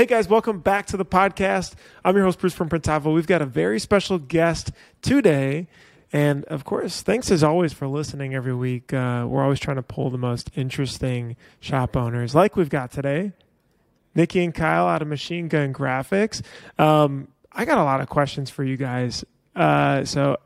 Hey guys, welcome back to the podcast. I'm your host, Bruce from Printavo. We've got a very special guest today. And of course, thanks as always for listening every week. Uh, we're always trying to pull the most interesting shop owners, like we've got today. Nikki and Kyle out of Machine Gun Graphics. Um, I got a lot of questions for you guys. Uh, so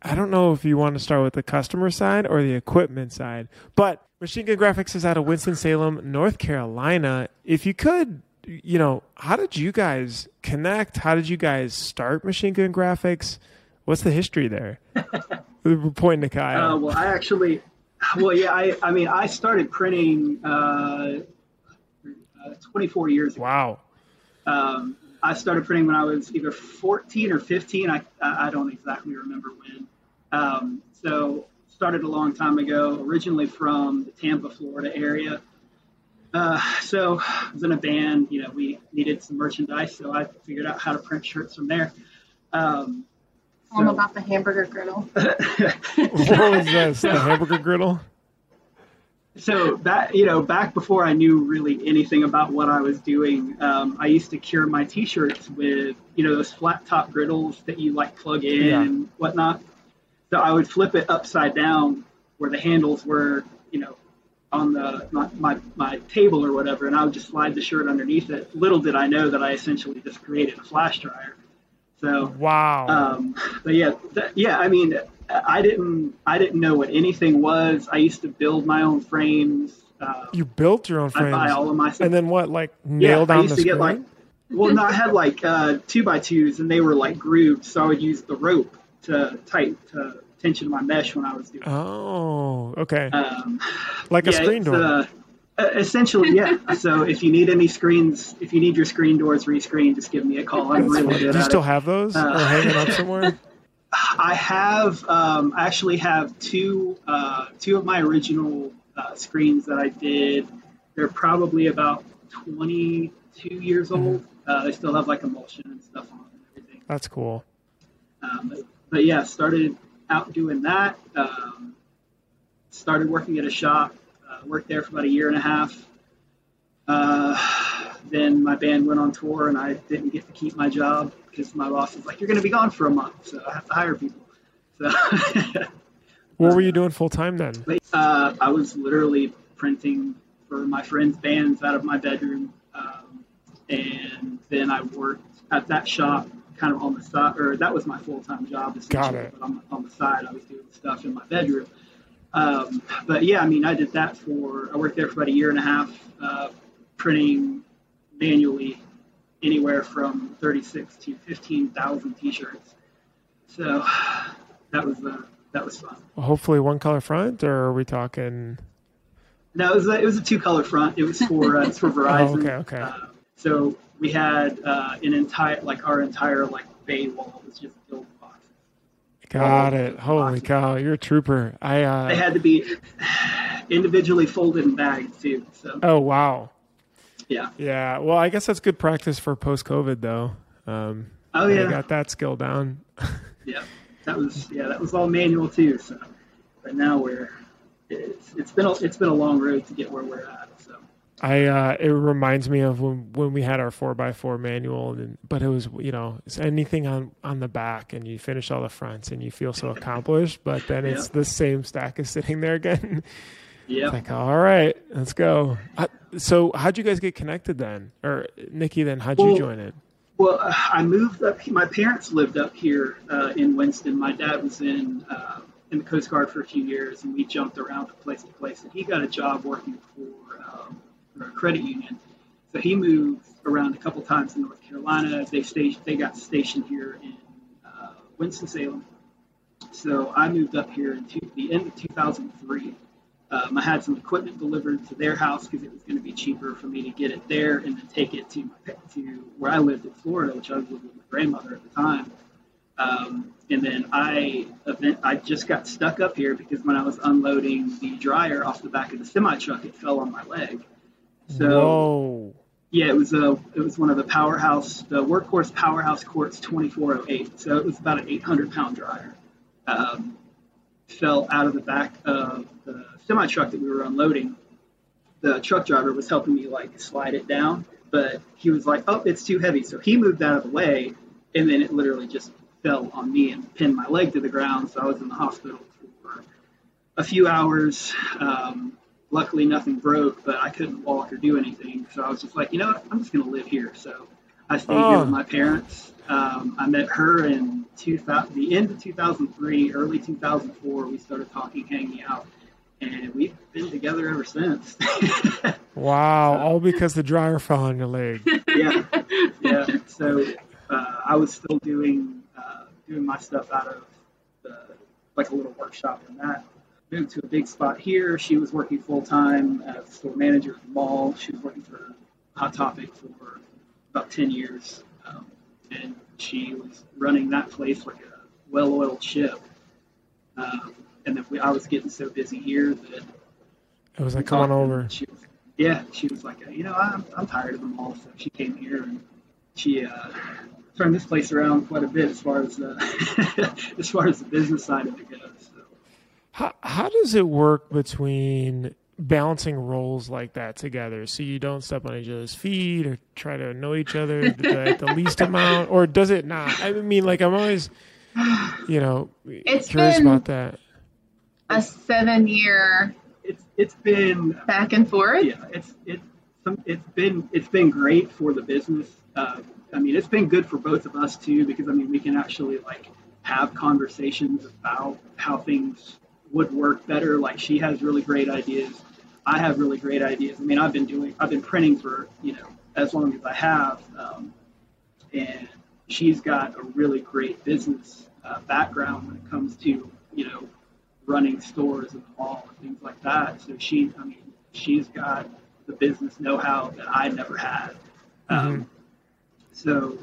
I don't know if you want to start with the customer side or the equipment side, but Machine Gun Graphics is out of Winston-Salem, North Carolina. If you could, you know, how did you guys connect? How did you guys start Machine Gun Graphics? What's the history there? We're pointing to Kyle. Uh, well, I actually, well, yeah, I, I mean, I started printing uh, uh, 24 years ago. Wow. Um, I started printing when I was either 14 or 15. I, I don't exactly remember when. Um, so started a long time ago, originally from the Tampa, Florida area. Uh, so I was in a band, you know, we needed some merchandise, so I figured out how to print shirts from there. Um, Tell them about the hamburger griddle. what was this? The hamburger griddle? so that you know back before i knew really anything about what i was doing um, i used to cure my t-shirts with you know those flat top griddles that you like plug in Yeah. and whatnot so i would flip it upside down where the handles were you know on the my, my, my table or whatever and i would just slide the shirt underneath it little did i know that i essentially just created a flash dryer so Wow. um, but yeah, th- yeah. I mean, I didn't, I didn't know what anything was. I used to build my own frames. Uh, you built your own frames. I buy all of my. and then what? Like yeah, nail I used the to get like, well, no, I had like uh, two by twos, and they were like grooved, so I would use the rope to tight to tension to my mesh when I was doing. oh, okay. Um, like a yeah, screen door. Uh, essentially, yeah. so if you need any screens, if you need your screen doors rescreened, just give me a call. I'm really good. Do you still it. have those Uh, or hanging up somewhere? I have um, I actually have two uh, two of my original uh, screens that I did. They're probably about 22 years old. Uh, they still have like emulsion and stuff on them and everything. That's cool. Um, but, but yeah, started out doing that. Um, started working at a shop. Uh, worked there for about a year and a half. Uh, then my band went on tour, and I didn't get to keep my job because my boss was like, "You're going to be gone for a month, so I have to hire people." So What were you doing full time then? uh, I was literally printing for my friends' bands out of my bedroom, um, and then I worked at that shop kind of on the side, or that was my full time job. essentially, it. But on, on the side, I was doing stuff in my bedroom. Um, but yeah, I mean, I did that for. I worked there for about a year and a half, uh, printing manually anywhere from 36 to 15,000 t-shirts. So that was uh, that was fun. Hopefully one color front, or are we talking? No, it was a, it was a two color front. It was for uh, it's for Verizon. Oh, okay, okay. Uh, so we had uh, an entire like our entire like bay wall was just filled with boxes. Got it. Holy awesome. cow, you're a trooper. I uh They had to be individually folded and bagged too. So Oh wow. yeah. Yeah. Well, I guess that's good practice for post COVID though. Um Oh I yeah. got that skill down. Yeah. That was yeah. That was all manual too. So but now we're it's it's been a, it's been a long road to get where we're at. I uh, it reminds me of when when we had our four x four manual, and but it was you know it's anything on on the back, and you finish all the fronts, and you feel so accomplished. But then it's the same stack is sitting there again. yeah. It's like all right, let's go. Uh, so how'd you guys get connected then, or Nikki? Then how'd you join it? Well, I moved up. My parents lived up here uh, in Winston. My dad was in uh, in the Coast Guard for a few years, and we jumped around from place to place. And he got a job working for, um, a credit union, so he moved around a couple times in North Carolina. They station, they got stationed here in uh, Winston Salem. So I moved up here in two, the end of 2003. Um, I had some equipment delivered to their house because it was going to be cheaper for me to get it there and then take it to my, to where I lived in Florida, which I was living with my grandmother at the time. Um, and then I event, I just got stuck up here because when I was unloading the dryer off the back of the semi truck, it fell on my leg. So Whoa! yeah, it was a it was one of the powerhouse the workhorse powerhouse quartz 2408. So it was about an 800 pound dryer. Um, fell out of the back of the semi truck that we were unloading. The truck driver was helping me like slide it down, but he was like, "Oh, it's too heavy," so he moved out of the way, and then it literally just fell on me and pinned my leg to the ground. So I was in the hospital for a few hours. Um, luckily, nothing broke, but I couldn't walk or do anything. So I was just like, you know what? I'm just going to live here. So I stayed here Oh. with my parents. Um, I met her in 2000, the end of 2003, early 2004. We started talking, hanging out, and we've been together ever since. Wow, all because the dryer fell on your leg. yeah, yeah. So uh, I was still doing uh, doing my stuff out of the, like a little workshop in that. Moved to a big spot here. She was working full time as store manager at the mall. She was working for Hot Topic for about ten years, um, and she was running that place like a well-oiled ship. Um, and then we, I was getting so busy here that It was like, come on over. She was, yeah, she was like, you know, I'm, I'm tired of them all. So she came here and she uh, turned this place around quite a bit as far as uh, as far as the business side of it goes. So, How, how does it work between balancing roles like that together so you don't step on each other's feet or try to annoy each other at the, the least amount? Or does it not? I mean, like, I'm always, you know, It's curious been- about that. A seven year it's it's been back and forth. yeah, it's it's some, it's been it's been great for the business. Uh, I mean, it's been good for both of us too because I mean we can actually like have conversations about how things would work better. Like she has really great ideas, I have really great ideas. I mean, I've been doing I've been printing for you know as long as I have, um, and she's got a really great business uh, background when it comes to you know running stores and the mall and things like that. So she, I mean, she's got the business know-how that I never had. Um, So,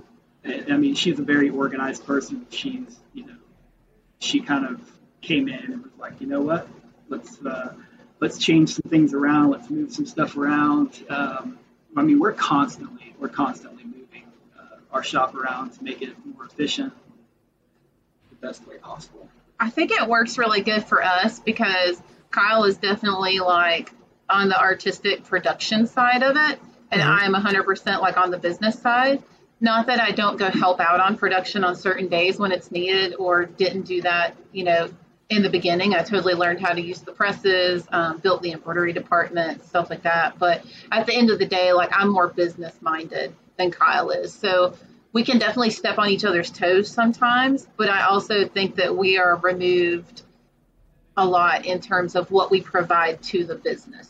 I I mean, she's a very organized person. She's, you know, she kind of came in and was like, you know what, let's uh, let's change some things around. Let's move some stuff around. Um, I mean, we're constantly we're constantly moving uh, our shop around to make it more efficient, the best way possible. I think it works really good for us because Kyle is definitely like on the artistic production side of it, and Mhm. I'm 100% like on the business side. Not that I don't go help out on production on certain days when it's needed or didn't do that, you know, in the beginning. I totally learned how to use the presses, um, built the embroidery department, stuff like that. But at the end of the day, like I'm more business minded than Kyle is. So we can definitely step on each other's toes sometimes, but I also think that we are removed a lot in terms of what we provide to the business.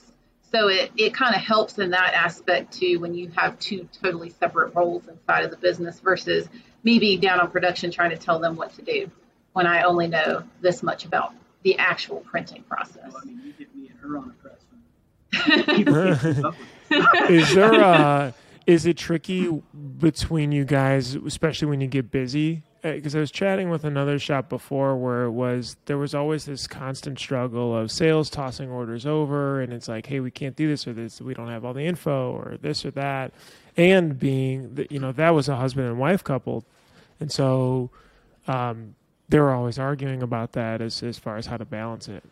So it, it kind of helps in that aspect too when you have two totally separate roles inside of the business versus me being down on production trying to tell them what to do when I only know this much about the actual printing process. Well, I mean, you get me and her on a press. and People can't keep up with us. is there uh is it tricky between you guys especially when you get busy because i was chatting with another shop before where it was there was always this constant struggle of sales tossing orders over and it's like hey we can't do this or this we don't have all the info or this or that and being that you know that was a husband and wife couple and so um they were always arguing about that as as far as how to balance it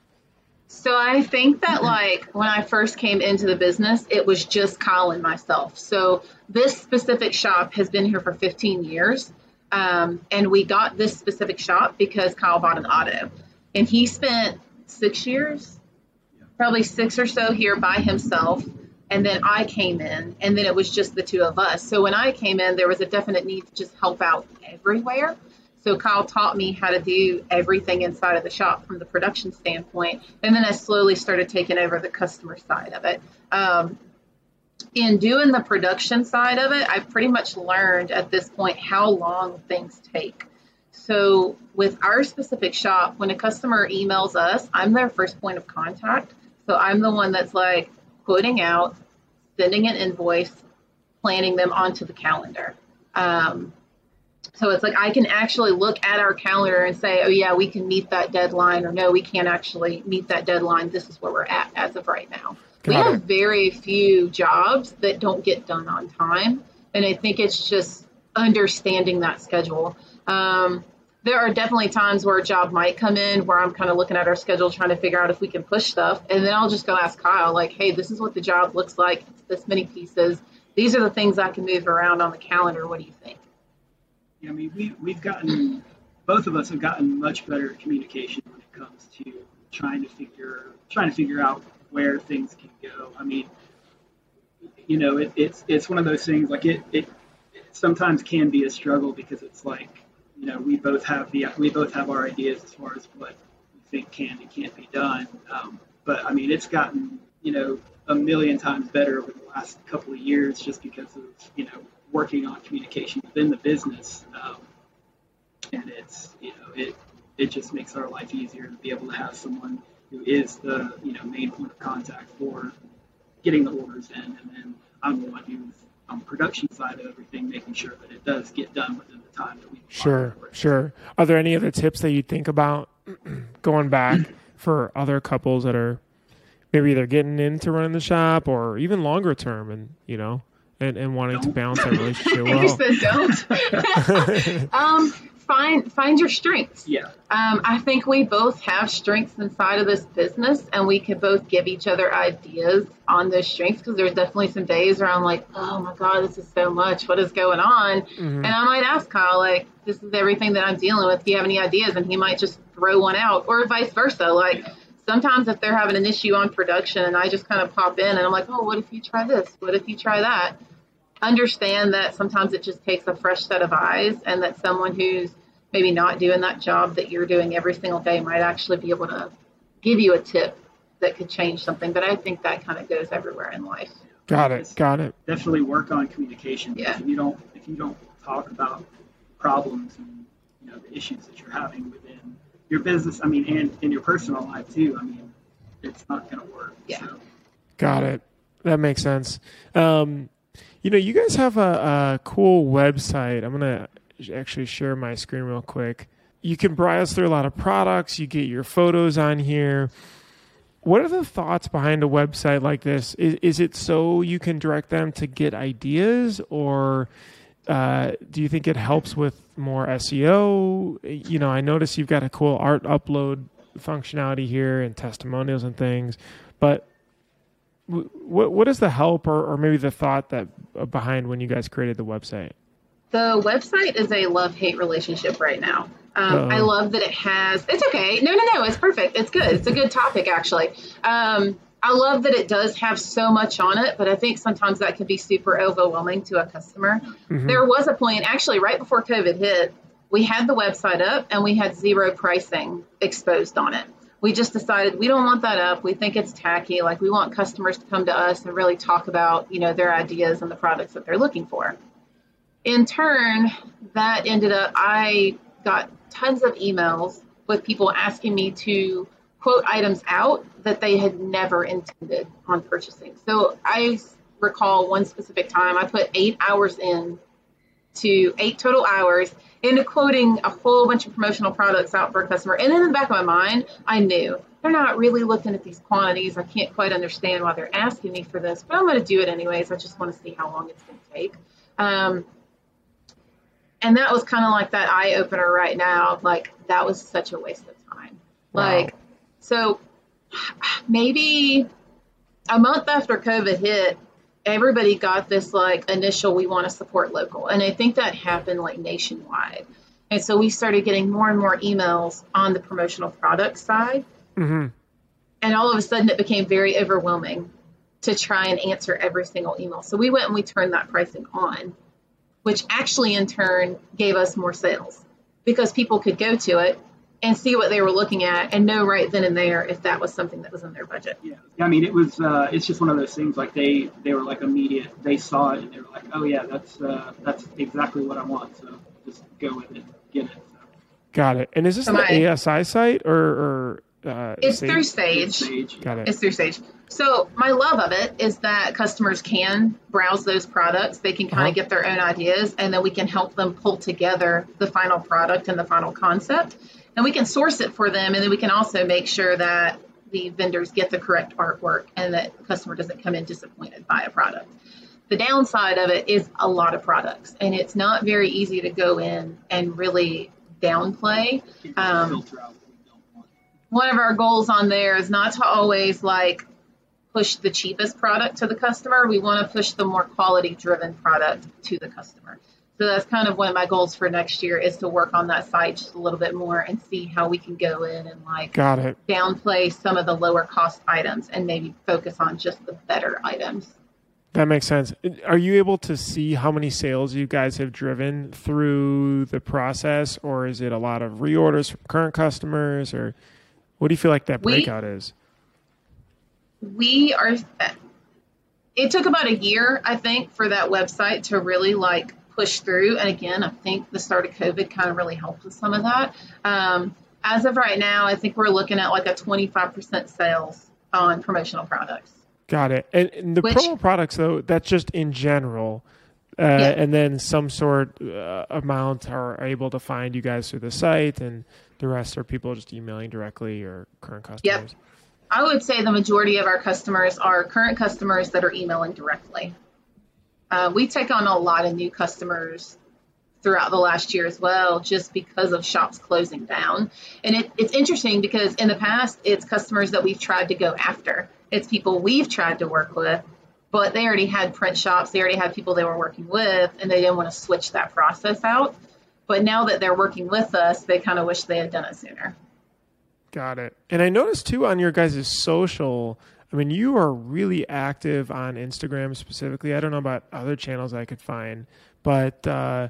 So I think that like when I first came into the business, it was just Kyle and myself. So this specific shop has been here for 15 years. Um, and we got this specific shop because Kyle bought an auto. And he spent six years, probably six or so here by himself. And then I came in, and then it was just the two of us. So when I came in, there was a definite need to just help out everywhere. So Kyle taught me how to do everything inside of the shop from the production standpoint, and then I slowly started taking over the customer side of it. Um, in doing the production side of it, I pretty much learned at this point how long things take. So with our specific shop, when a customer emails us, I'm their first point of contact. So I'm the one that's like quoting out, sending an invoice, planning them onto the calendar. Um, so it's like I can actually look at our calendar and say, oh, yeah, we can meet that deadline, or no, we can't actually meet that deadline. This is where we're at as of right now. we Got have it. very few jobs that don't get done on time. And I think it's just understanding that schedule. Um, there are definitely times where a job might come in where I'm kind of looking at our schedule, trying to figure out if we can push stuff. And then I'll just go ask Kyle, like, hey, this is what the job looks like. It's this many pieces. these are the things I can move around on the calendar. What do you think? Yeah, I mean, we, we've gotten, both of us have gotten much better at communication when it comes to trying to figure, trying to figure out where things can go. I mean, you know, it, it's, it's one of those things like it, it, it sometimes can be a struggle because it's like, you know, we both have the, we both have our ideas as far as what we think can and can't be done. Um, but I mean, it's gotten, you know, a million times better over the last couple of years just because of, you know, working on communication within the business. Um, and it's, you know, it, it just makes our life easier to be able to have someone who is the, you know, main point of contact for getting the orders in. And then I'm the one who's on the production side of everything, making sure that it does get done within the time that we Sure, sure. Are there any other tips that you think about going back for other couples that are maybe they're getting into running the shop or even longer term and, you know, and, and wanting to Don't. balance that relationship You well? said don't. um, find find your strengths. Yeah. Um, I think we both have strengths inside of this business, and we can both give each other ideas on those strengths. Because there's definitely some days where I'm like, "Oh my God, this is so much. What is going on?" Mhm. And I might ask Kyle, like, "This is everything that I'm dealing with. Do you have any ideas?" And he might just throw one out, or vice versa. Like sometimes if they're having an issue on production, and I just kind of pop in, and I'm like, "Oh, what if you try this? What if you try that?" Understand that sometimes it just takes a fresh set of eyes, and that someone who's maybe not doing that job that you're doing every single day might actually be able to give you a tip that could change something. But I think that kind of goes everywhere in life. Got it. Got it. Definitely work on communication. Yeah. If you don't, if you don't talk about problems and you know the issues that you're having within your business, I mean, and in your personal life too, I mean, it's not going to work. Yeah. So, Got it. That makes sense. Um, you know, you guys have a, a cool website. I'm gonna actually share my screen real quick. You can browse through a lot of products. You get your photos on here. What are the thoughts behind a website like this? Is, is it so you can direct them to get ideas, or uh, do you think it helps with more SEO? You know, I notice you've got a cool art upload functionality here and testimonials and things, but what what is the help or, or maybe the thought that behind when you guys created the website? The website is a love hate relationship right now. Um, I love that it has. It's okay. No, no, no. It's perfect. It's good. It's a good topic, actually. Um, I love that it does have so much on it, but I think sometimes that can be super overwhelming to a customer. Mhm. There was a point, actually, right before COVID hit, we had the website up and we had zero pricing exposed on it. We just decided we don't want that up. We think it's tacky. Like we want customers to come to us and really talk about, you know, their ideas and the products that they're looking for. In turn, that ended up I got tons of emails with people asking me to quote items out that they had never intended on purchasing. So I recall one specific time I put eight hours in to eight total hours into quoting a whole bunch of promotional products out for a customer. And in the back of my mind, I knew they're not really looking at these quantities. I can't quite understand why they're asking me for this, but I'm going to do it anyways. I just want to see how long it's going to take. Um, and that was kind of like that eye opener right now. Like, that was such a waste of time. Wow. Like, so maybe a month after COVID hit, everybody got this like initial we want to support local. And I think that happened like nationwide. And so we started getting more and more emails on the promotional product side. hmm And all of a sudden it became very overwhelming to try and answer every single email. So we went and we turned that pricing on, which actually in turn gave us more sales because people could go to it and see what they were looking at and know right then and there if that was something that was in their budget. Yeah, I mean, it was. Uh, it's just one of those things. Like they, they were like immediate. They saw it and they were like, "Oh yeah, that's uh, that's exactly what I want." So just go with it, get it. So, Got it. And is this So the my- ASI site or, or uh, It's Sage? through Sage. Sage. Got it. It's through Sage. So my love of it is that customers can browse those products. They can kind Uh-huh. of get their own ideas, and then we can help them pull together the final product and the final concept. And we can source it for them, and then we can also make sure that the vendors get the correct artwork and that the customer doesn't come in disappointed by a product. The downside of it is a lot of products, and it's not very easy to go in and really downplay Can't Um, filter out what we don't want. one of our goals on there is not to always like push the cheapest product to the customer. We want to push the more quality driven product to the customer. So that's kind of one of my goals for next year is to work on that site just a little bit more and see how we can go in and like Got it. downplay some of the lower cost items and maybe focus on just the better items. That makes sense. Are you able to see how many sales you guys have driven through the process, or is it a lot of reorders from current customers, or what do you feel like that We- breakout is? We are it took about a year i think for that website to really like push through and again i think the start of covid kind of really helped with some of that um, as of right now i think we're looking at like a 25% sales on promotional products Got it. And, and the Which- promo products, though, that's just in general. Uh, Yeah. And then some sort uh, amount are able to find you guys through the site, and the rest are people just emailing directly or current customers. I would say the majority of our customers are current customers that are emailing directly uh, we take on a lot of new customers throughout the last year as well, just because of shops closing down. And it, it's interesting because in the past, it's customers that we've tried to go after. It's people we've tried to work with, but they already had print shops, they already had people they were working with, and they didn't want to switch that process out. But now that they're working with us, they kind of wish they had done it sooner. Got it. And I noticed too on your guys' social, I mean, you are really active on Instagram specifically. I don't know about other channels I could find, but uh,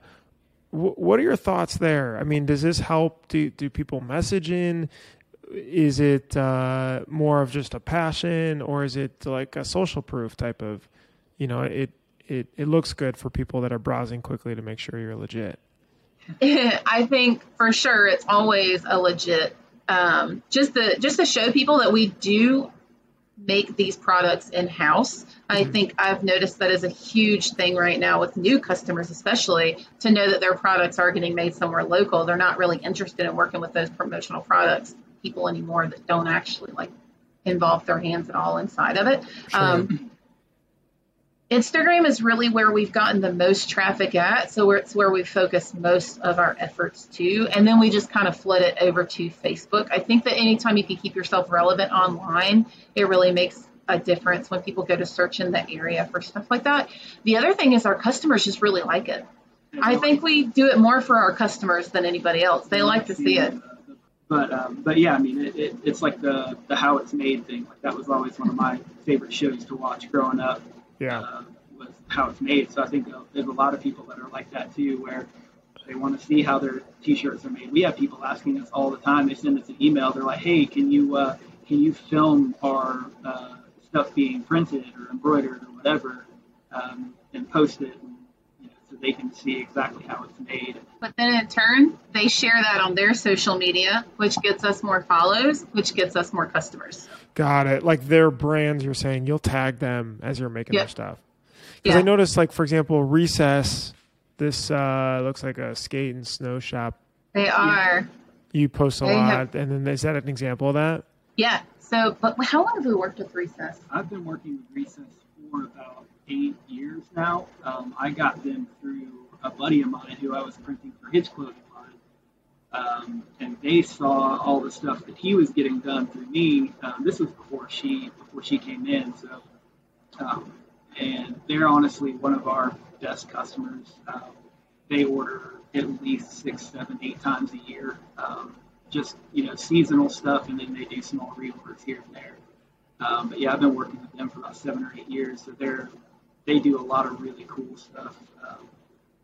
w- what are your thoughts there? I mean, does this help? Do, do people message in? Is it uh, more of just a passion or is it like a social proof type of, you know, it, it, it looks good for people that are browsing quickly to make sure you're legit. I think for sure it's always a legit um, just the just to show people that we do make these products in house. I think I've noticed that is a huge thing right now with new customers, especially to know that their products are getting made somewhere local. They're not really interested in working with those promotional products people anymore that don't actually like involve their hands at all inside of it. Um, Instagram is really where we've gotten the most traffic at, so it's where we focus most of our efforts to, and then we just kind of flood it over to Facebook. I think that anytime you can keep yourself relevant online, it really makes a difference when people go to search in the area for stuff like that. The other thing is our customers just really like it. I think we do it more for our customers than anybody else. They like to see it. But um, but yeah, I mean, it, it, it's like the the how it's made thing. Like that was always one of my favorite shows to watch growing up. Yeah. Uh, was how it's made. So I think there's a lot of people that are like that too, where they want to see how their T-shirts are made. We have people asking us all the time. They send us an email. They're like, "Hey, can you uh, can you film our uh, stuff being printed or embroidered or whatever, um, and post it, and, you know, so they can see exactly how it's made." But then in turn, they share that on their social media, which gets us more follows, which gets us more customers. Got it. Like their brands, you're saying you'll tag them as you're making Yeah. their stuff. Because I Yeah. noticed, like for example, Recess. This uh, looks like a skate and snow shop. They are. You post a They lot, have- and then is that an example of that? Yeah. So, but how long have we worked with Recess? I've been working with Recess for about eight years now. Um, I got them through a buddy of mine who I was printing for his clothing line. Um, and they saw all the stuff that he was getting done through me. Um, this was before she before she came in, so um, and they're honestly one of our best customers. Um, they order at least six, seven, eight times a year. Um, just you know seasonal stuff, and then they do small reorders here and there. Um, but yeah, I've been working with them for about seven or eight years, so they're they do a lot of really cool stuff. Um,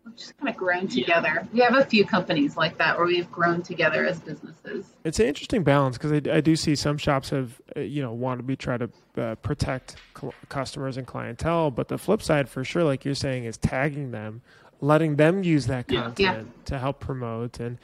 We've just kind of grown Yeah. together. We have a few companies like that where we've grown together as businesses. It's an interesting balance because I, I do see some shops have uh, you know want to be try to uh, protect cl- customers and clientele, but the flip side for sure, like you're saying, is tagging them, letting them use that Yeah. content to help promote, and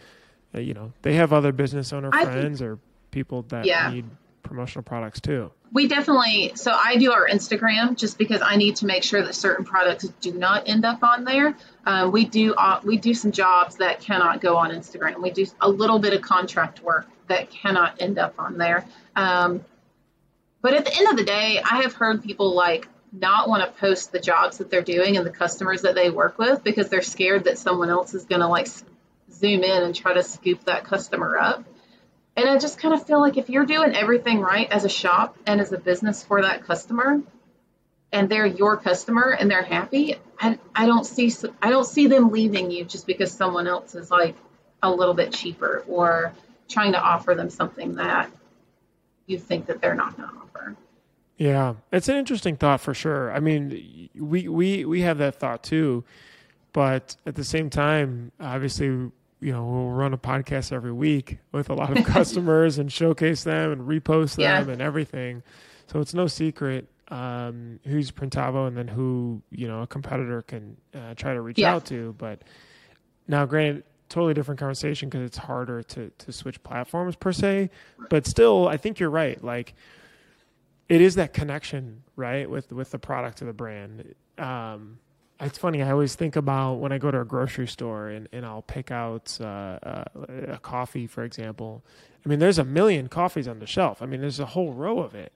uh, you know they have other business owner I think- friends or people that Yeah. need promotional products too. We definitely, so I do our Instagram just because I need to make sure that certain products do not end up on there. Um, we do uh, we do some jobs that cannot go on Instagram. We do a little bit of contract work that cannot end up on there. Um, but at the end of the day, I have heard people like not want to post the jobs that they're doing and the customers that they work with because they're scared that someone else is going to like zoom in and try to scoop that customer up. And I just kind of feel like if you're doing everything right as a shop and as a business for that customer, and they're your customer and they're happy, I, I don't see I don't see them leaving you just because someone else is like a little bit cheaper or trying to offer them something that you think that they're not going to offer. Yeah, it's an interesting thought for sure. I mean, we we we have that thought too, but at the same time, obviously, you know, we'll run a podcast every week with a lot of customers and showcase them and repost them yeah. and everything. So it's no secret um, who's Printavo and then who you know a competitor can uh, try to reach yeah. out to. But now, granted, totally different conversation because it's harder to to switch platforms per se. But still, I think you're right. Like it is that connection, right, with with the product or the brand. Um, it's funny. I always think about when I go to a grocery store and, and I'll pick out uh, uh, a coffee, for example. I mean, there's a million coffees on the shelf. I mean, there's a whole row of it.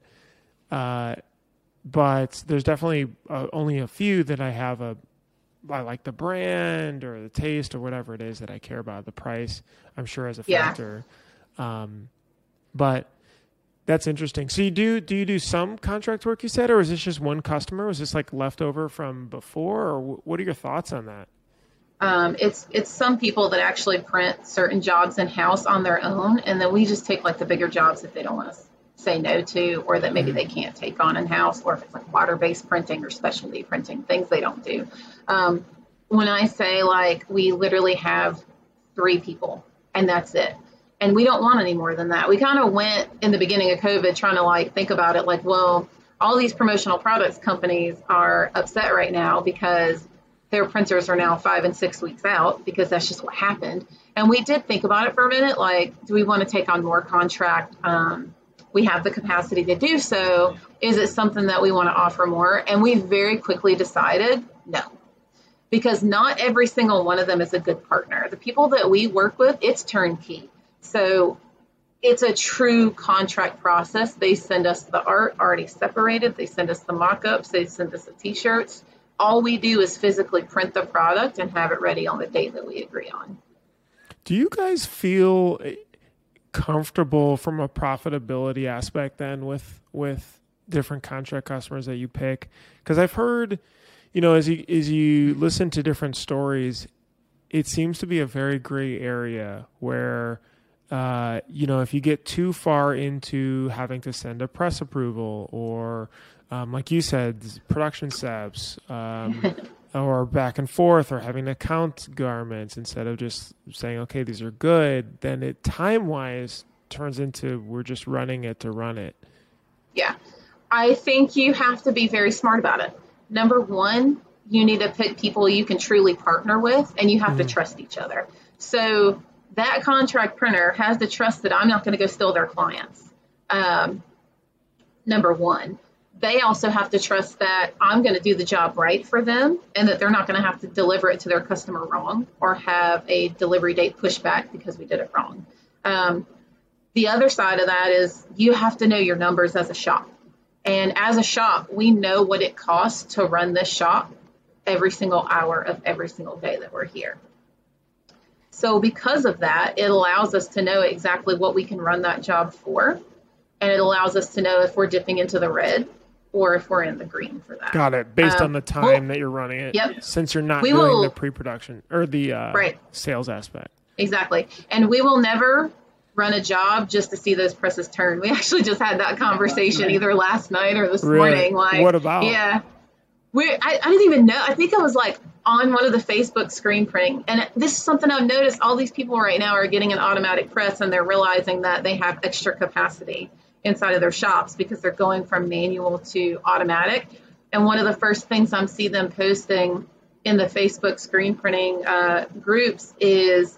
Uh, but there's definitely uh, only a few that I have a I like the brand or the taste or whatever it is that I care about. The price, I'm sure, as a factor. Yeah. Um, but that's interesting. So you do do you do some contract work? You said, or is this just one customer? Was this like leftover from before, or what are your thoughts on that? Um, it's it's some people that actually print certain jobs in house on their own, and then we just take like the bigger jobs that they don't want to say no to, or that maybe mm-hmm. they can't take on in house, or if it's like water based printing or specialty printing, things they don't do. Um, when I say like we literally have three people and that's it and we don't want any more than that. We kind of went in the beginning of COVID trying to like think about it like, well, all these promotional products companies are upset right now because their printers are now five and six weeks out because that's just what happened. And we did think about it for a minute like, do we want to take on more contract? Um, we have the capacity to do so. Is it something that we want to offer more? And we very quickly decided no. Because not every single one of them is a good partner. The people that we work with, it's turnkey so it's a true contract process. They send us the art already separated, they send us the mock ups, they send us the t shirts. All we do is physically print the product and have it ready on the date that we agree on. Do you guys feel comfortable from a profitability aspect then with with different contract customers that you pick? Because I've heard, you know, as you as you listen to different stories, it seems to be a very gray area where uh, you know, if you get too far into having to send a press approval or, um, like you said, production steps, um, or back and forth, or having to count garments instead of just saying, okay, these are good, then it time wise turns into we're just running it to run it. Yeah. I think you have to be very smart about it. Number one, you need to pick people you can truly partner with, and you have mm-hmm. to trust each other. So that contract printer has to trust that I'm not going to go steal their clients. Um, number one. They also have to trust that I'm going to do the job right for them and that they're not going to have to deliver it to their customer wrong or have a delivery date pushback because we did it wrong. Um, the other side of that is you have to know your numbers as a shop. And as a shop, we know what it costs to run this shop every single hour of every single day that we're here. So because of that, it allows us to know exactly what we can run that job for. And it allows us to know if we're dipping into the red or if we're in the green for that. Got it. Based um, on the time well, that you're running it. Yep. Since you're not we doing will, the pre-production or the uh, right. sales aspect. Exactly. And we will never run a job just to see those presses turn. We actually just had that conversation either last night or this really? morning. Like, what about? Yeah. We I, I didn't even know. I think I was like on one of the Facebook screen printing. And this is something I've noticed all these people right now are getting an automatic press and they're realizing that they have extra capacity inside of their shops because they're going from manual to automatic. And one of the first things I'm see them posting in the Facebook screen printing uh, groups is,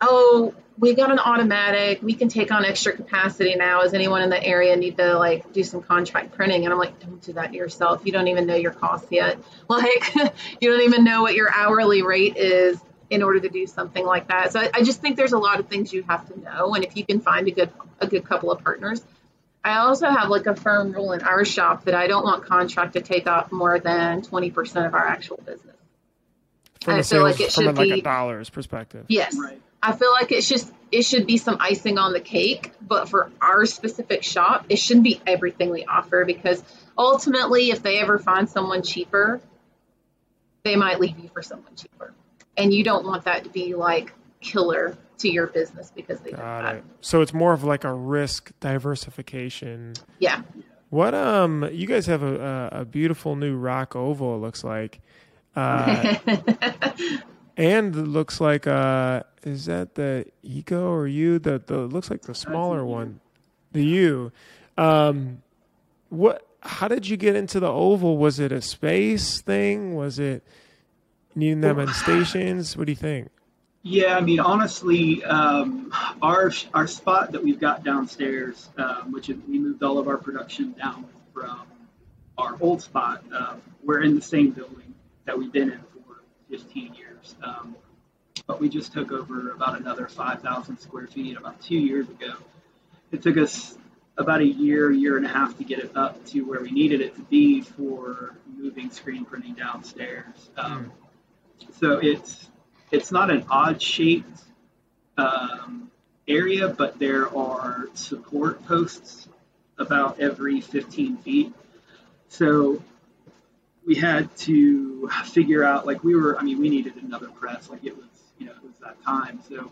oh, we got an automatic. We can take on extra capacity now. Does anyone in the area need to like do some contract printing? And I'm like, don't do that to yourself. You don't even know your cost yet. Like, you don't even know what your hourly rate is in order to do something like that. So I, I just think there's a lot of things you have to know. And if you can find a good a good couple of partners, I also have like a firm rule in our shop that I don't want contract to take up more than 20% of our actual business. from I a feel sales like it from a, should like a be- dollars perspective. Yes. Right. I feel like it's just it should be some icing on the cake, but for our specific shop, it shouldn't be everything we offer because ultimately if they ever find someone cheaper, they might leave you for someone cheaper. And you don't want that to be like killer to your business because they Got that. it. So it's more of like a risk diversification. Yeah. What um, you guys have a a, a beautiful new ROQ oval. It looks like, uh, and looks like uh, is that the ego or you? The the looks like the smaller one, the you Um, what? How did you get into the oval? Was it a space thing? Was it needing them in stations? What do you think? Yeah, I mean, honestly, um, our our spot that we've got downstairs, um, which is we moved all of our production down from our old spot. Um, we're in the same building that we've been in for 15 years, um, but we just took over about another 5,000 square feet about two years ago. It took us about a year, year and a half to get it up to where we needed it to be for moving screen printing downstairs. Um, so it's it's not an odd shaped um, area, but there are support posts about every 15 feet. So we had to figure out, like we were, I mean, we needed another press, like it was, you know, it was that time. So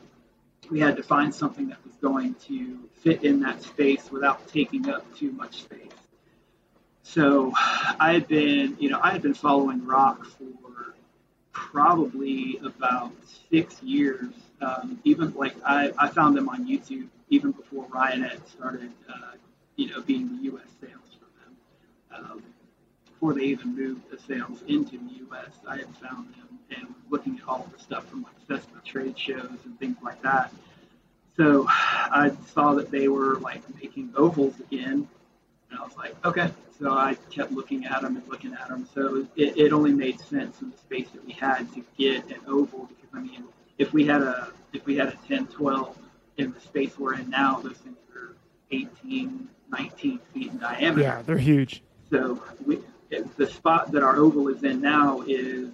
we had to find something that was going to fit in that space without taking up too much space. So I had been, you know, I had been following ROQ for probably about six years. Um, even like I, I found them on YouTube even before Ryan had started, uh, you know, being the U.S. sales for them. Um, before they even moved the sales into the U.S., I had found them and looking at all the stuff from like FESPA trade shows and things like that. So I saw that they were like making ovals again, and I was like, okay. So I kept looking at them and looking at them. So it, it only made sense in the space that we had to get an oval because I mean, if we had a if we had a 10, 12 in the space we're in now, those things are 18, 19 feet in diameter. Yeah, they're huge. So we, the spot that our oval is in now is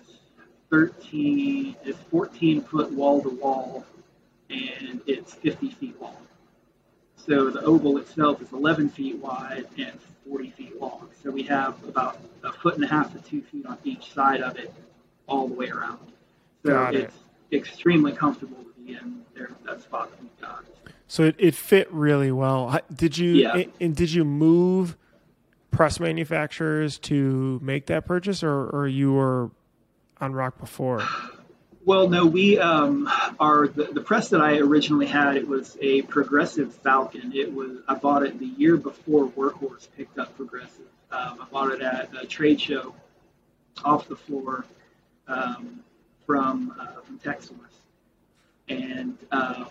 13, is 14 foot wall to wall, and it's 50 feet long. So the oval itself is 11 feet wide and 40 feet long. So we have about a foot and a half to two feet on each side of it, all the way around. So Got it. it's extremely comfortable to be in there, that spot that we've got. So it, it fit really well. Did you Yeah. and- and did you move press manufacturers to make that purchase, or, or you were on ROQ before? Well, no, we um, are the, the press that I originally had. It was a Progressive Falcon. It was I bought it the year before Workhorse picked up Progressive. Um, I bought it at a trade show off the floor um, from uh, from TechSource, and um,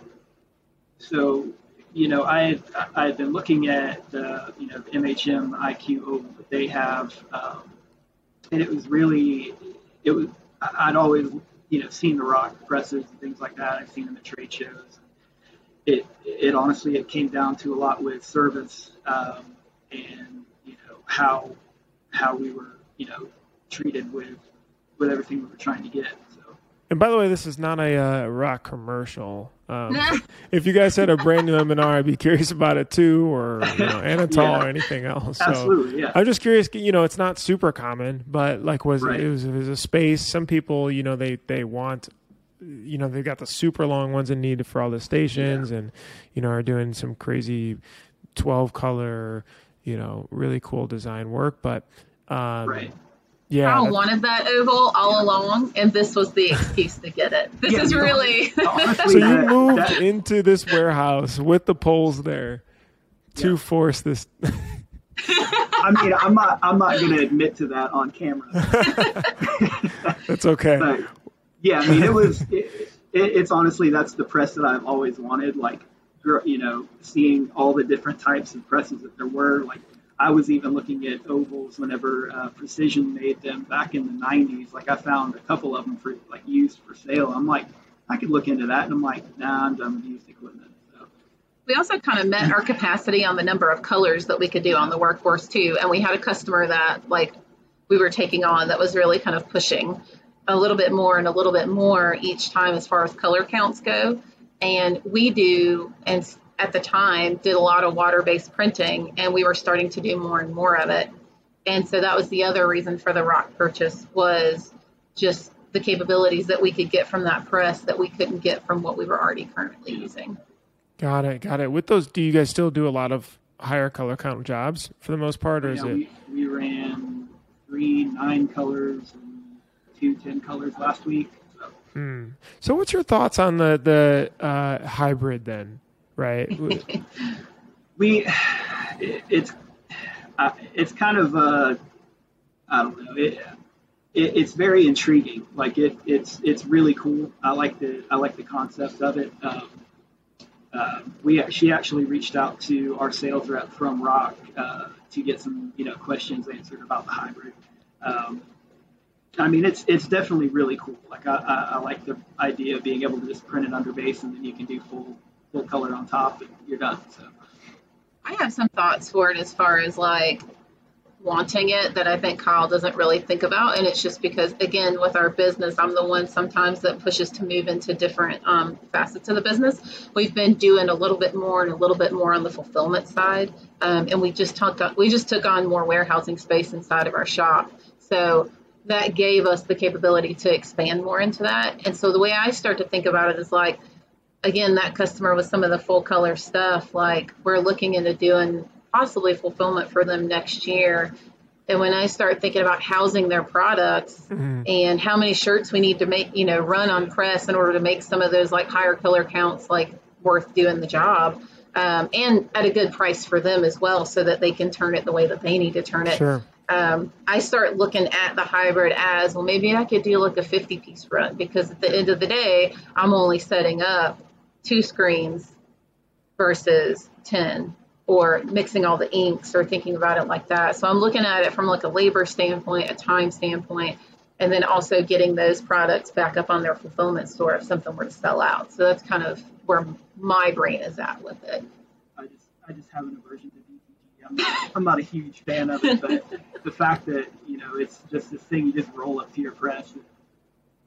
so you know I had, I had been looking at the you know the MHM IQ that they have, um, and it was really it was I'd always you know seen the ROQ presses and things like that. I've seen them at trade shows. It it honestly it came down to a lot with service um, and you know how how we were you know treated with with everything we were trying to get. And by the way, this is not a uh, ROQ commercial. Um, if you guys had a brand new M&R, I'd be curious about it too, or you know, Anatol Yeah. or anything else. So absolutely, yeah. I'm just curious. You know, it's not super common, but like, was Right. it, it was it was a space? Some people, you know, they they want, you know, they've got the super long ones in need for all the stations, and you know, are doing some crazy 12 color, you know, really cool design work. But um, right. Yeah, I wanted that oval all along, and this was the excuse to get it. This Yeah, is really. Honestly, so you moved that- into this warehouse with the poles there to Yeah. force this. I mean, I'm not I'm not going to admit to that on camera. That's okay. but yeah, I mean, it was. It, it, it's honestly that's the press that I've always wanted. Like, you know, seeing all the different types of presses that there were. Like, I was even looking at ovals whenever uh, Precision made them back in the '90s. Like, I found a couple of them for like used for sale. I'm like, I could look into that, and I'm like, nah, I'm done with used equipment. So, we also kind of met our capacity on the number of colors that we could do on the Workhorse too and we had a customer that like we were taking on that was really kind of pushing a little bit more and a little bit more each time as far as color counts go. And we do, and at the time, did a lot of water based printing, and we were starting to do more and more of it. And so that was the other reason for the ROQ purchase was just the capabilities that we could get from that press that we couldn't get from what we were already currently using. Got it. Got it. With those, do you guys still do a lot of higher color count jobs for the most part, or yeah, is it? We, we ran three nine colors and two ten colors last week. So. Hmm. So, what's your thoughts on the the uh, hybrid then? Right. we, it, it's uh, it's kind of uh, I don't know. It, it, it's very intriguing. Like it, it's it's really cool. I like the I like the concept of it. Um, uh, we she actually reached out to our sales rep from ROQ uh, to get some you know questions answered about the hybrid. Um, I mean, it's it's definitely really cool. Like I, I, I, like the idea of being able to just print it under base and then you can do full color on top and you're done. So I have some thoughts for it as far as like wanting it that I think Kyle doesn't really think about. And it's just because, again, with our business, I'm the one sometimes that pushes to move into different um, facets of the business. We've been doing a little bit more and a little bit more on the fulfillment side. Um, and we just took we just took on more warehousing space inside of our shop. So that gave us the capability to expand more into that. And so the way I start to think about it is like, again, that customer with some of the full color stuff, like we're looking into doing possibly fulfillment for them next year. And when I start thinking about housing their products mm-hmm. and how many shirts we need to make, you know, run on press in order to make some of those like higher color counts like worth doing the job. Um, and at a good price for them as well, so that they can turn it the way that they need to turn it. Sure. Um, I start looking at the hybrid as well. Maybe I could do like a 50 piece run because at the end of the day, I'm only setting up two screens versus 10 or mixing all the inks or thinking about it like that. So I'm looking at it from like a labor standpoint, a time standpoint, and then also getting those products back up on their fulfillment store if something were to sell out. So that's kind of where my brain is at with it. I just I just have an aversion to DTG. I'm not, I'm not a huge fan of it, but the fact that you know it's just this thing you just roll up to your press and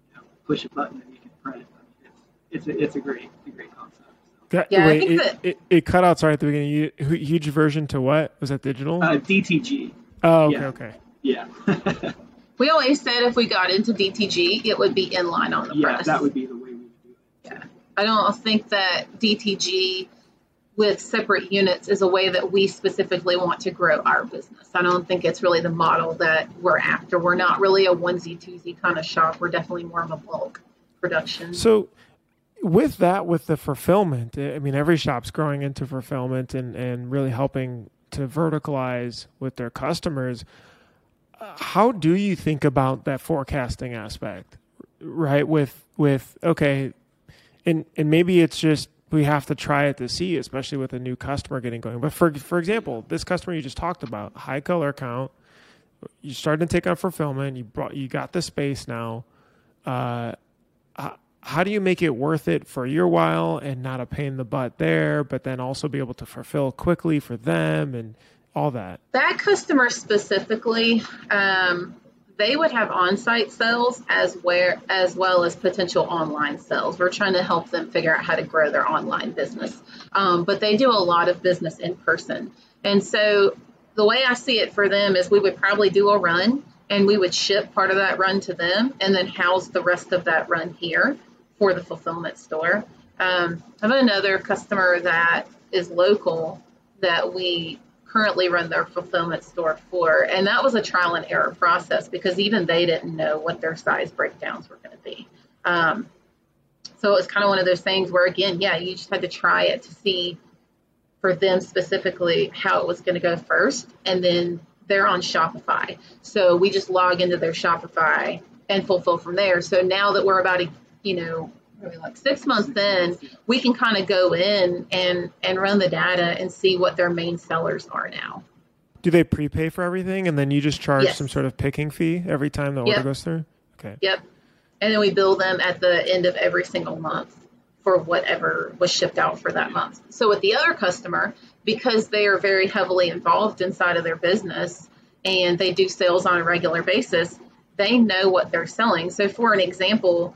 you know, push a button and you can print. I mean, it's it's a, it's a great a great concept. That, yeah, wait, it, that, it, it, cut out sorry at the beginning. You, huge version to what? Was that digital? Uh, DTG. Oh, okay, yeah. okay. Yeah. we always said if we got into DTG, it would be inline on the yeah, press. Yeah, that would be the way we would do it. Yeah. I don't think that DTG with separate units is a way that we specifically want to grow our business. I don't think it's really the model that we're after. We're not really a onesie twosie kind of shop. We're definitely more of a bulk production. So with that, with the fulfillment, I mean, every shop's growing into fulfillment and, and really helping to verticalize with their customers. How do you think about that forecasting aspect, right? With with okay, and and maybe it's just we have to try it to see, especially with a new customer getting going. But for for example, this customer you just talked about, high color count, you started to take on fulfillment. You brought you got the space now. Uh, how do you make it worth it for your while and not a pain in the butt there, but then also be able to fulfill quickly for them and all that? That customer specifically, um, they would have on-site sales as where as well as potential online sales. We're trying to help them figure out how to grow their online business, um, but they do a lot of business in person. And so the way I see it for them is we would probably do a run and we would ship part of that run to them and then house the rest of that run here for the fulfillment store. Um, I have another customer that is local that we currently run their fulfillment store for, and that was a trial and error process because even they didn't know what their size breakdowns were going to be. Um, so it was kind of one of those things where, again, yeah, you just had to try it to see for them specifically how it was going to go first, and then they're on Shopify. So we just log into their Shopify and fulfill from there. So now that we're about a you know, maybe like six months in, we can kind of go in and and run the data and see what their main sellers are now. Do they prepay for everything and then you just charge yes. some sort of picking fee every time the order goes through? Okay. Yep. And then we bill them at the end of every single month for whatever was shipped out for that month. So with the other customer, because they are very heavily involved inside of their business and they do sales on a regular basis, they know what they're selling. So, for an example,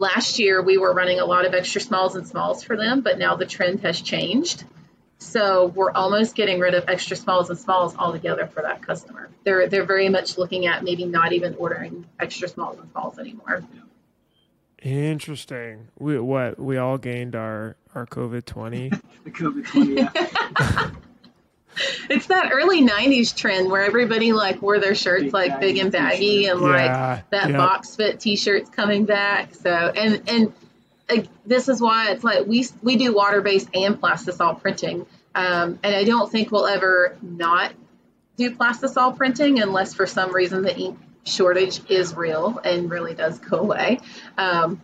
last year we were running a lot of extra smalls and smalls for them, but now the trend has changed. So we're almost getting rid of extra smalls and smalls altogether for that customer. They're they're very much looking at maybe not even ordering extra smalls and smalls anymore. Interesting. We what we all gained our our COVID twenty. the COVID twenty. Yeah. it's that early '90s trend where everybody like wore their shirts like big and baggy baggy, and like Yeah, that yep. box fit T-shirts coming back. So and and uh, this is why it's like we we do water based and plastisol printing, um, and I don't think we'll ever not do plastisol printing unless for some reason the ink shortage is real and really does go away. Um,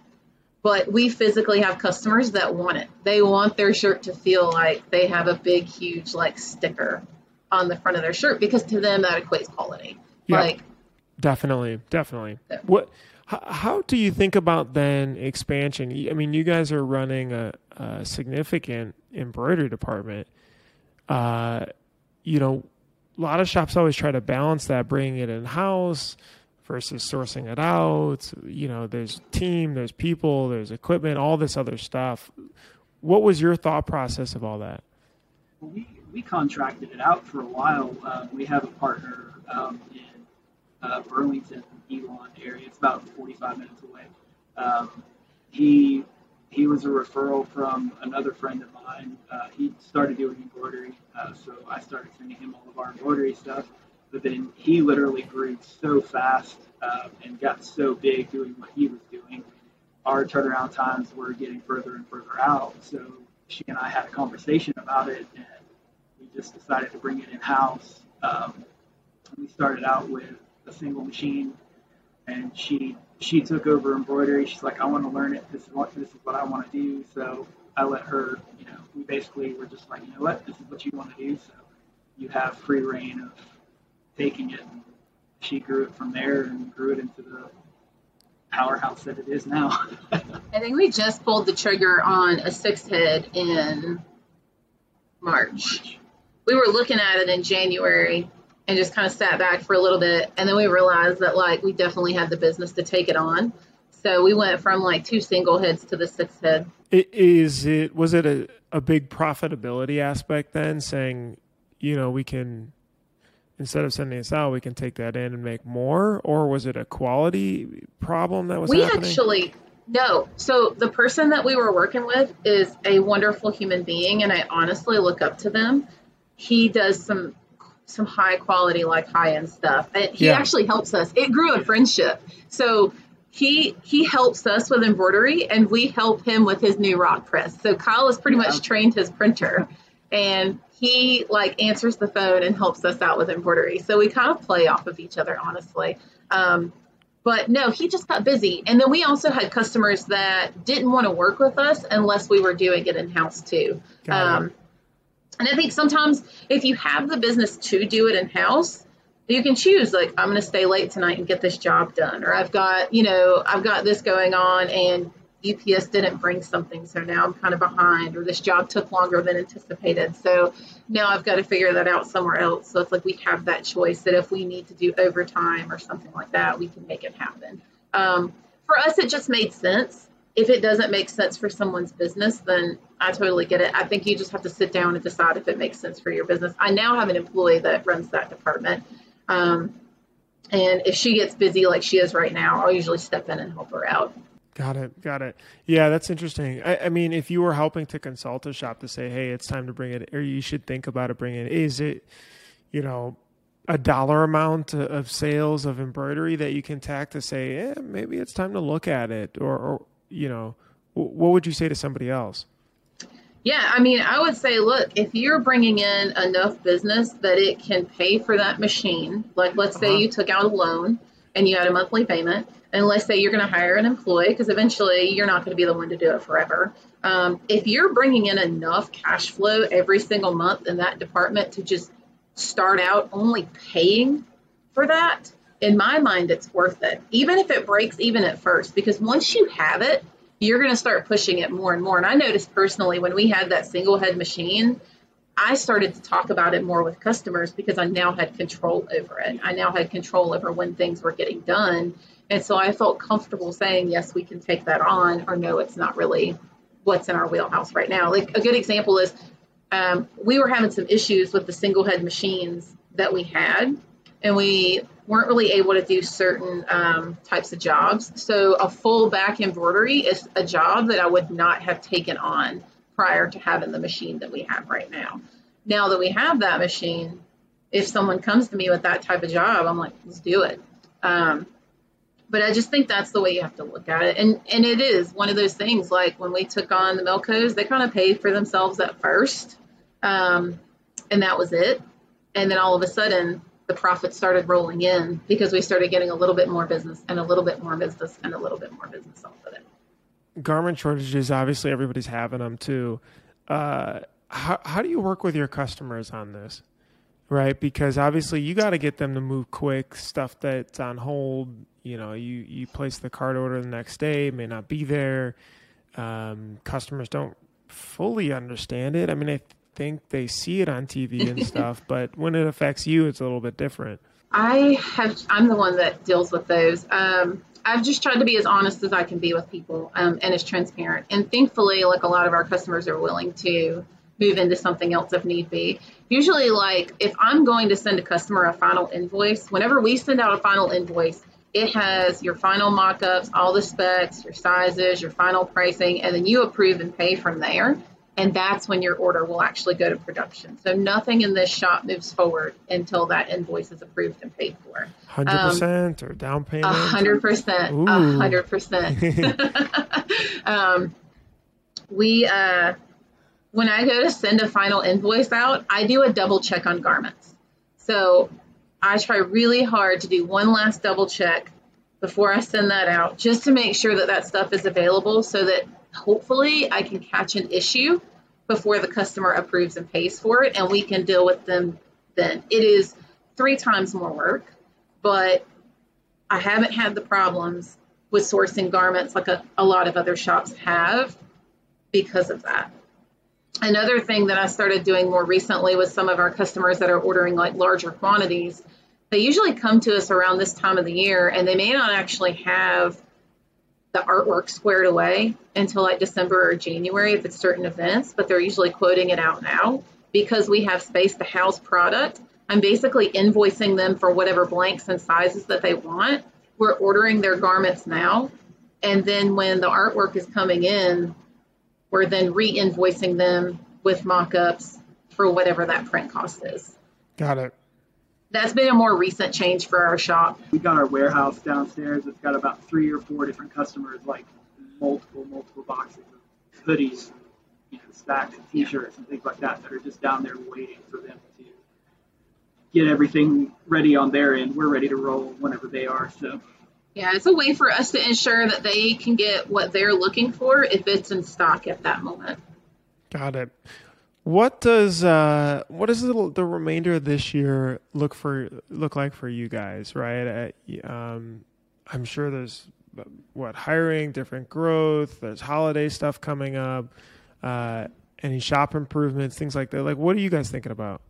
but we physically have customers that want it. They want their shirt to feel like they have a big, huge like sticker on the front of their shirt because to them that equates quality. Yep. Like Definitely, definitely. Yeah. What? How, how do you think about then expansion? I mean, you guys are running a, a significant embroidery department. Uh, you know, a lot of shops always try to balance that, bringing it in house versus sourcing it out. You know, there's team, there's people, there's equipment, all this other stuff. What was your thought process of all that? Well, we, we contracted it out for a while. Um, we have a partner um, in uh, Burlington, Elon area. It's about 45 minutes away. Um, he he was a referral from another friend of mine. Uh, he started doing embroidery, uh, so I started sending him all of our embroidery stuff. But then he literally grew so fast um, and got so big doing what he was doing. Our turnaround times were getting further and further out. So she and I had a conversation about it, and we just decided to bring it in house. Um, we started out with a single machine, and she she took over embroidery. She's like, I want to learn it. This is what this is what I want to do. So I let her. You know, we basically were just like, you know what, this is what you want to do. So you have free reign of taking it. She grew it from there and grew it into the powerhouse that it is now. I think we just pulled the trigger on a six head in March. We were looking at it in January and just kind of sat back for a little bit. And then we realized that, like, we definitely had the business to take it on. So we went from like two single heads to the six head. I- Is it was it a, a big profitability aspect then, saying, you know, we can instead of sending us out, we can take that in and make more, or was it a quality problem that was we happening? actually no. So the person that we were working with is a wonderful human being and i honestly look up to them. He does some some high quality like high end stuff and he Yeah. actually helps us. It grew a friendship. So he he helps us with embroidery and we help him with his new ROQ press. So kyle has pretty Yeah. much trained his printer and he like answers the phone and helps us out with embroidery so we kind of play off of each other honestly um, but no, he just got busy. And then we also had customers that didn't want to work with us unless we were doing it in house too. Um, and I think sometimes if you have the business to do it in house, you can choose like I'm going to stay late tonight and get this job done, or I've got you know I've got this going on and UPS didn't bring something, so now I'm kind of behind, or this job took longer than anticipated, so now I've got to figure that out somewhere else. So it's like we have that choice that if we need to do overtime or something like that, we can make it happen. Um, for us, it just made sense. If it doesn't make sense for someone's business, then I totally get it. I think you just have to sit down and decide if it makes sense for your business. I now have an employee that runs that department. Um, and if she gets busy like she is right now, I'll usually step in and help her out. Got it. Got it. Yeah, that's interesting. I, I mean, if you were helping to consult a shop to say, "Hey, it's time to bring it," or you should think about it, bringing it. Is it, you know, a dollar amount of sales of embroidery that you can tack to say, "Yeah, maybe it's time to look at it," or, or you know, wh- what would you say to somebody else? Yeah, I mean, I would say, look, if you're bringing in enough business that it can pay for that machine, like let's say Uh-huh. you took out a loan and you had a monthly payment, and let's say you're going to hire an employee because eventually you're not going to be the one to do it forever. Um, if you're bringing in enough cash flow every single month in that department to just start out only paying for that, in my mind, it's worth it, even if it breaks even at first, because once you have it, you're going to start pushing it more and more. And I noticed personally when we had that single head machine, I started to talk about it more with customers because I now had control over it. I now had control over when things were getting done. And so I felt comfortable saying, yes, we can take that on, or no, it's not really what's in our wheelhouse right now. Like a good example is um, we were having some issues with the single head machines that we had, and we weren't really able to do certain um, types of jobs. So a full back embroidery is a job that I would not have taken on prior to having the machine that we have right now. Now that we have that machine, if someone comes to me with that type of job, I'm like, let's do it. Um, but I just think that's the way you have to look at it. And and it is one of those things like when we took on the Melcos, they kind of paid for themselves at first. Um, and that was it. And then all of a sudden the profits started rolling in because we started getting a little bit more business and a little bit more business and a little bit more business off of it. Garment shortages, obviously everybody's having them too. Uh, how, how do you work with your customers on this? Right, because obviously you got to get them to move quick. Stuff that's on hold, you know, you you place the card order the next day, may not be there. Um, customers don't fully understand it. I mean, I think they see it on TV and stuff, but when it affects you, it's a little bit different. I have. I'm the one that deals with those. Um, I've just tried to be as honest as I can be with people um, and as transparent. And thankfully, like a lot of our customers are willing to move into something else if need be. Usually, like if I'm going to send a customer a final invoice, whenever we send out a final invoice, it has your final mock-ups, all the specs, your sizes, your final pricing, and then you approve and pay from there. And that's when your order will actually go to production. So nothing in this shop moves forward until that invoice is approved and paid for. Hundred um, percent or down payment. hundred percent. hundred percent. Um, we uh, when I go to send a final invoice out, I do a double check on garments. So I try really hard to do one last double check before I send that out, just to make sure that that stuff is available so that hopefully I can catch an issue before the customer approves and pays for it and we can deal with them then. It is three times more work, but I haven't had the problems with sourcing garments like a, a lot of other shops have because of that. Another thing that I started doing more recently with some of our customers that are ordering like larger quantities, they usually come to us around this time of the year and they may not actually have the artwork squared away until like December or January if it's certain events, but they're usually quoting it out now because we have space to house product. I'm basically invoicing them for whatever blanks and sizes that they want. We're ordering their garments now. And then when the artwork is coming in, we're then re-invoicing them with mock-ups for whatever that print cost is. Got it. That's been a more recent change for our shop. We got our warehouse downstairs. It's got about three or four different customers, like multiple, multiple boxes of hoodies, you know, stacks of t-shirts and things like that that are just down there waiting for them to get everything ready on their end. We're ready to roll whenever they are. So yeah, it's a way for us to ensure that they can get what they're looking for if it's in stock at that moment. Got it. What does uh, what does the, the remainder of this year look for look like for you guys? Right, uh, um, I'm sure there's what hiring, different growth. There's holiday stuff coming up. Uh, any shop improvements, things like that. Like, what are you guys thinking about?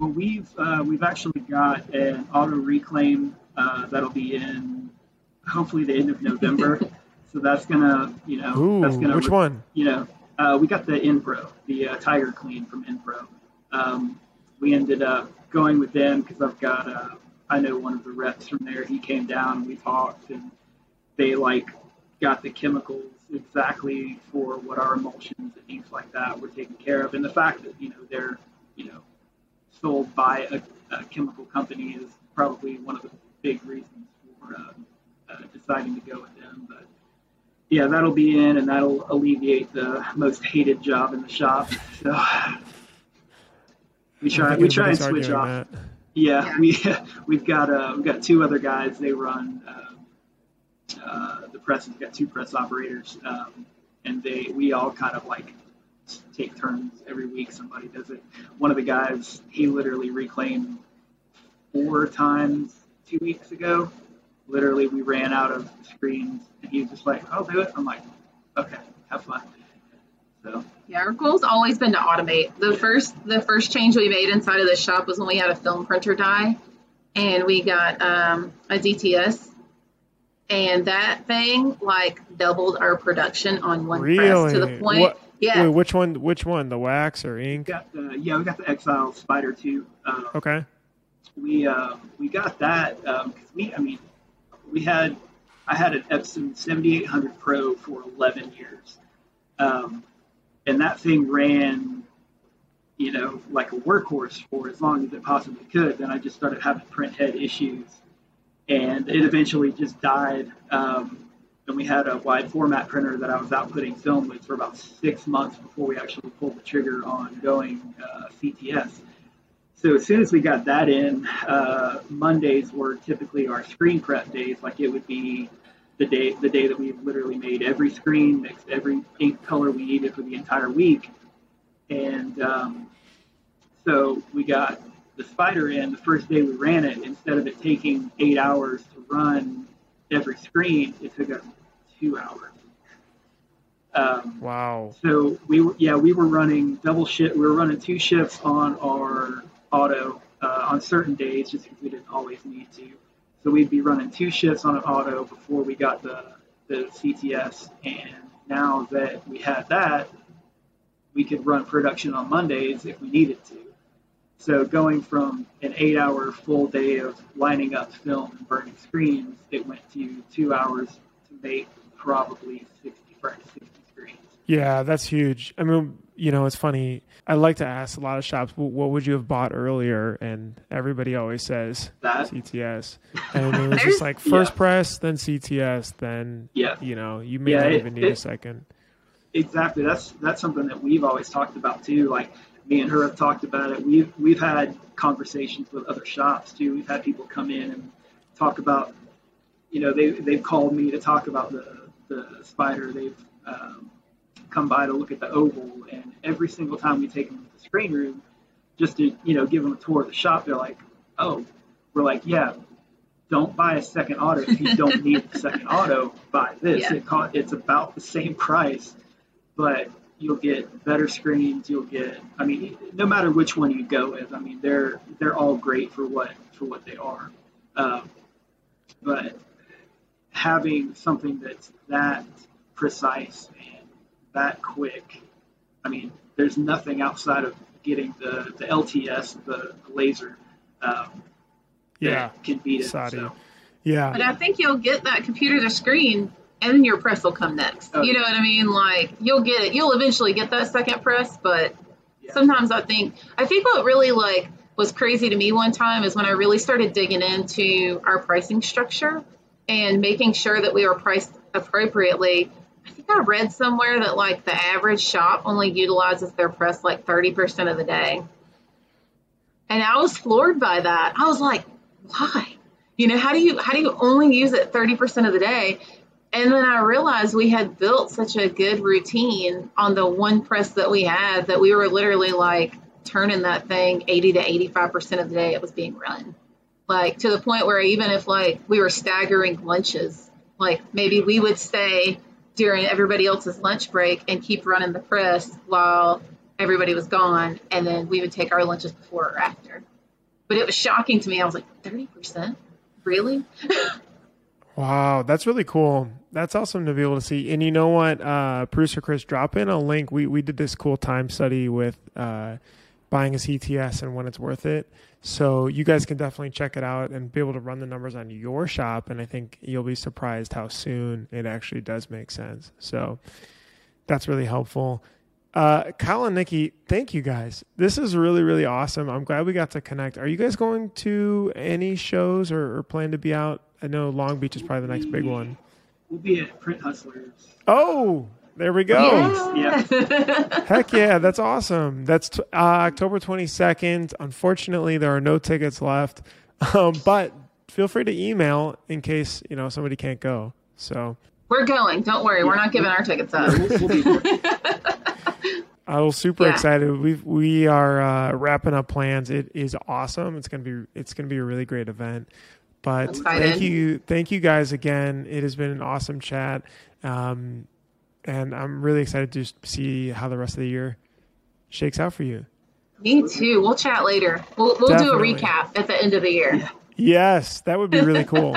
Well, we've uh, we've actually got an auto reclaim uh, that'll be in hopefully the end of November. so that's gonna, you know, Ooh, that's gonna. Which one? You know, uh, we got the Inpro, the uh, Tiger Clean from Inpro. Um, we ended up going with them because I've got, uh, I know one of the reps from there. He came down we talked, and they like got the chemicals exactly for what our emulsions and things like that were taken care of. And the fact that you know they're, you know, sold by a, a chemical company is probably one of the big reasons for. Uh, deciding to go with them. But yeah, that'll be in, and that'll alleviate the most hated job in the shop. So we try we try and switch off. Yeah, yeah, we we've got uh, we've got two other guys. They run uh, uh, the press. We've got two press operators, um, and they we all kind of like take turns every week. Somebody does it. One of the guys he literally reclaimed four times two weeks ago literally we ran out of screens and he was just like, I'll do it. I'm like, okay, have fun. So Yeah, our goal's always been to automate. The first the first change we made inside of the shop was when we had a film printer die, and we got um, a DTS, and that thing like doubled our production on one press to the point. What- yeah, Wait, which one? Which one? The wax or we ink? got the yeah we got the Exile Spyder too. Um, Okay. we uh, we got that because we I mean we had I had an Epson 7800 Pro for 11 years, um, and that thing ran, you know, like a workhorse for as long as it possibly could. Then I just started having print head issues, and it eventually just died. Um, and we had a wide format printer that I was outputting film with for about six months before we actually pulled the trigger on going uh, CTS. So as soon as we got that in, uh, Mondays were typically our screen prep days. Like it would be the day the day that we literally made every screen, mixed every ink color we needed for the entire week, and um, so we got the spider in the first day we ran it. Instead of it taking eight hours to run every screen, it took us two hours. Um, Wow. so we were, yeah, we were running double shift. We were running two shifts on our auto uh, on certain days, just because we didn't always need to. So we'd be running two shifts on an auto before we got the the CTS. And now that we had that, we could run production on Mondays if we needed to. So going from an eight-hour full day of lining up film and burning screens, it went to two hours to make probably 60, right, 60 screens. Yeah, that's huge. I mean, you know, it's funny. I like to ask a lot of shops, "Well, what would you have bought earlier? And everybody always says That CTS. And it was just like first Yeah. press, then CTS, then, Yeah, you know, you may Yeah, not it- even need a second. exactly. That's that's something that we've always talked about too. Like me and her have talked about it. We've we've had conversations with other shops too. We've had people come in and talk about, you know, they they've called me to talk about the the spider. They've um, come by to look at the oval, and every single time we take them to the screen room, just to you know give them a tour of the shop, they're like, oh, we're like, yeah. Don't buy a second auto if you don't need the second auto. Buy this. Yeah. It co- it's about the same price but you'll get better screens. You'll get, I mean, no matter which one you go with, I mean, they're they're all great for what for what they are. Um, but having something that's that precise and that quick, I mean, there's nothing outside of getting the the LTS, the, the laser, um, that Yeah. can beat it. Saudi. So, Yeah. but I think you'll get that computer to screen, and then your press will come next. Oh. You know what I mean? Like you'll get it. You'll eventually get that second press, but Yeah. sometimes I think I think what really like was crazy to me one time is when I really started digging into our pricing structure and making sure that we were priced appropriately. I think I read somewhere that like the average shop only utilizes their press like 30% of the day. And I was floored by that. I was like, why? You know, how do you how do you only use it 30% of the day? And then I realized we had built such a good routine on the one press that we had that we were literally like turning that thing 80 to 85% of the day it was being run. Like to the point where even if like we were staggering lunches, like maybe we would stay during everybody else's lunch break and keep running the press while everybody was gone and then we would take our lunches before or after. But it was shocking to me. I was like, 30%? Really? Wow, that's really cool. That's awesome to be able to see. And you know what, uh, producer Chris, drop in a link. We we did this cool time study with uh, buying a CTS and when it's worth it. So you guys can definitely check it out and be able to run the numbers on your shop. And I think you'll be surprised how soon it actually does make sense. So that's really helpful. Uh, Kyle and Nikki, thank you guys. This is really, really awesome. I'm glad we got to connect. Are you guys going to any shows or, or plan to be out? I know Long Beach is probably the next big one. we'll be at Print Hustlers. Oh, there we go. Yeah. Heck yeah, that's awesome. That's t- uh, October 22nd. Unfortunately, there are no tickets left, um, but feel free to email in case you know somebody can't go. So We're going. Don't worry. We're not giving our tickets up. We'll, we'll be there. I was super Yeah. excited. We we are uh, wrapping up plans. It is awesome. It's gonna be it's gonna be a really great event. But thank you, thank you guys again. It has been an awesome chat. Um, and I'm really excited to see how the rest of the year shakes out for you. Me too. We'll chat later. We'll, we'll do a recap at the end of the year. Yes, that would be really cool.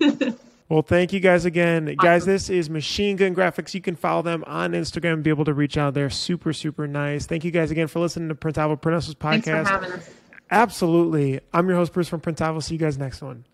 well, thank you guys again. Guys, this is Machine Gun Graphics. You can follow them on Instagram and be able to reach out. They're super, super nice. Thank you guys again for listening to Printavo Printhouse Thanks for podcast. having us. Absolutely. I'm your host, Bruce from Printavo. See you guys next one.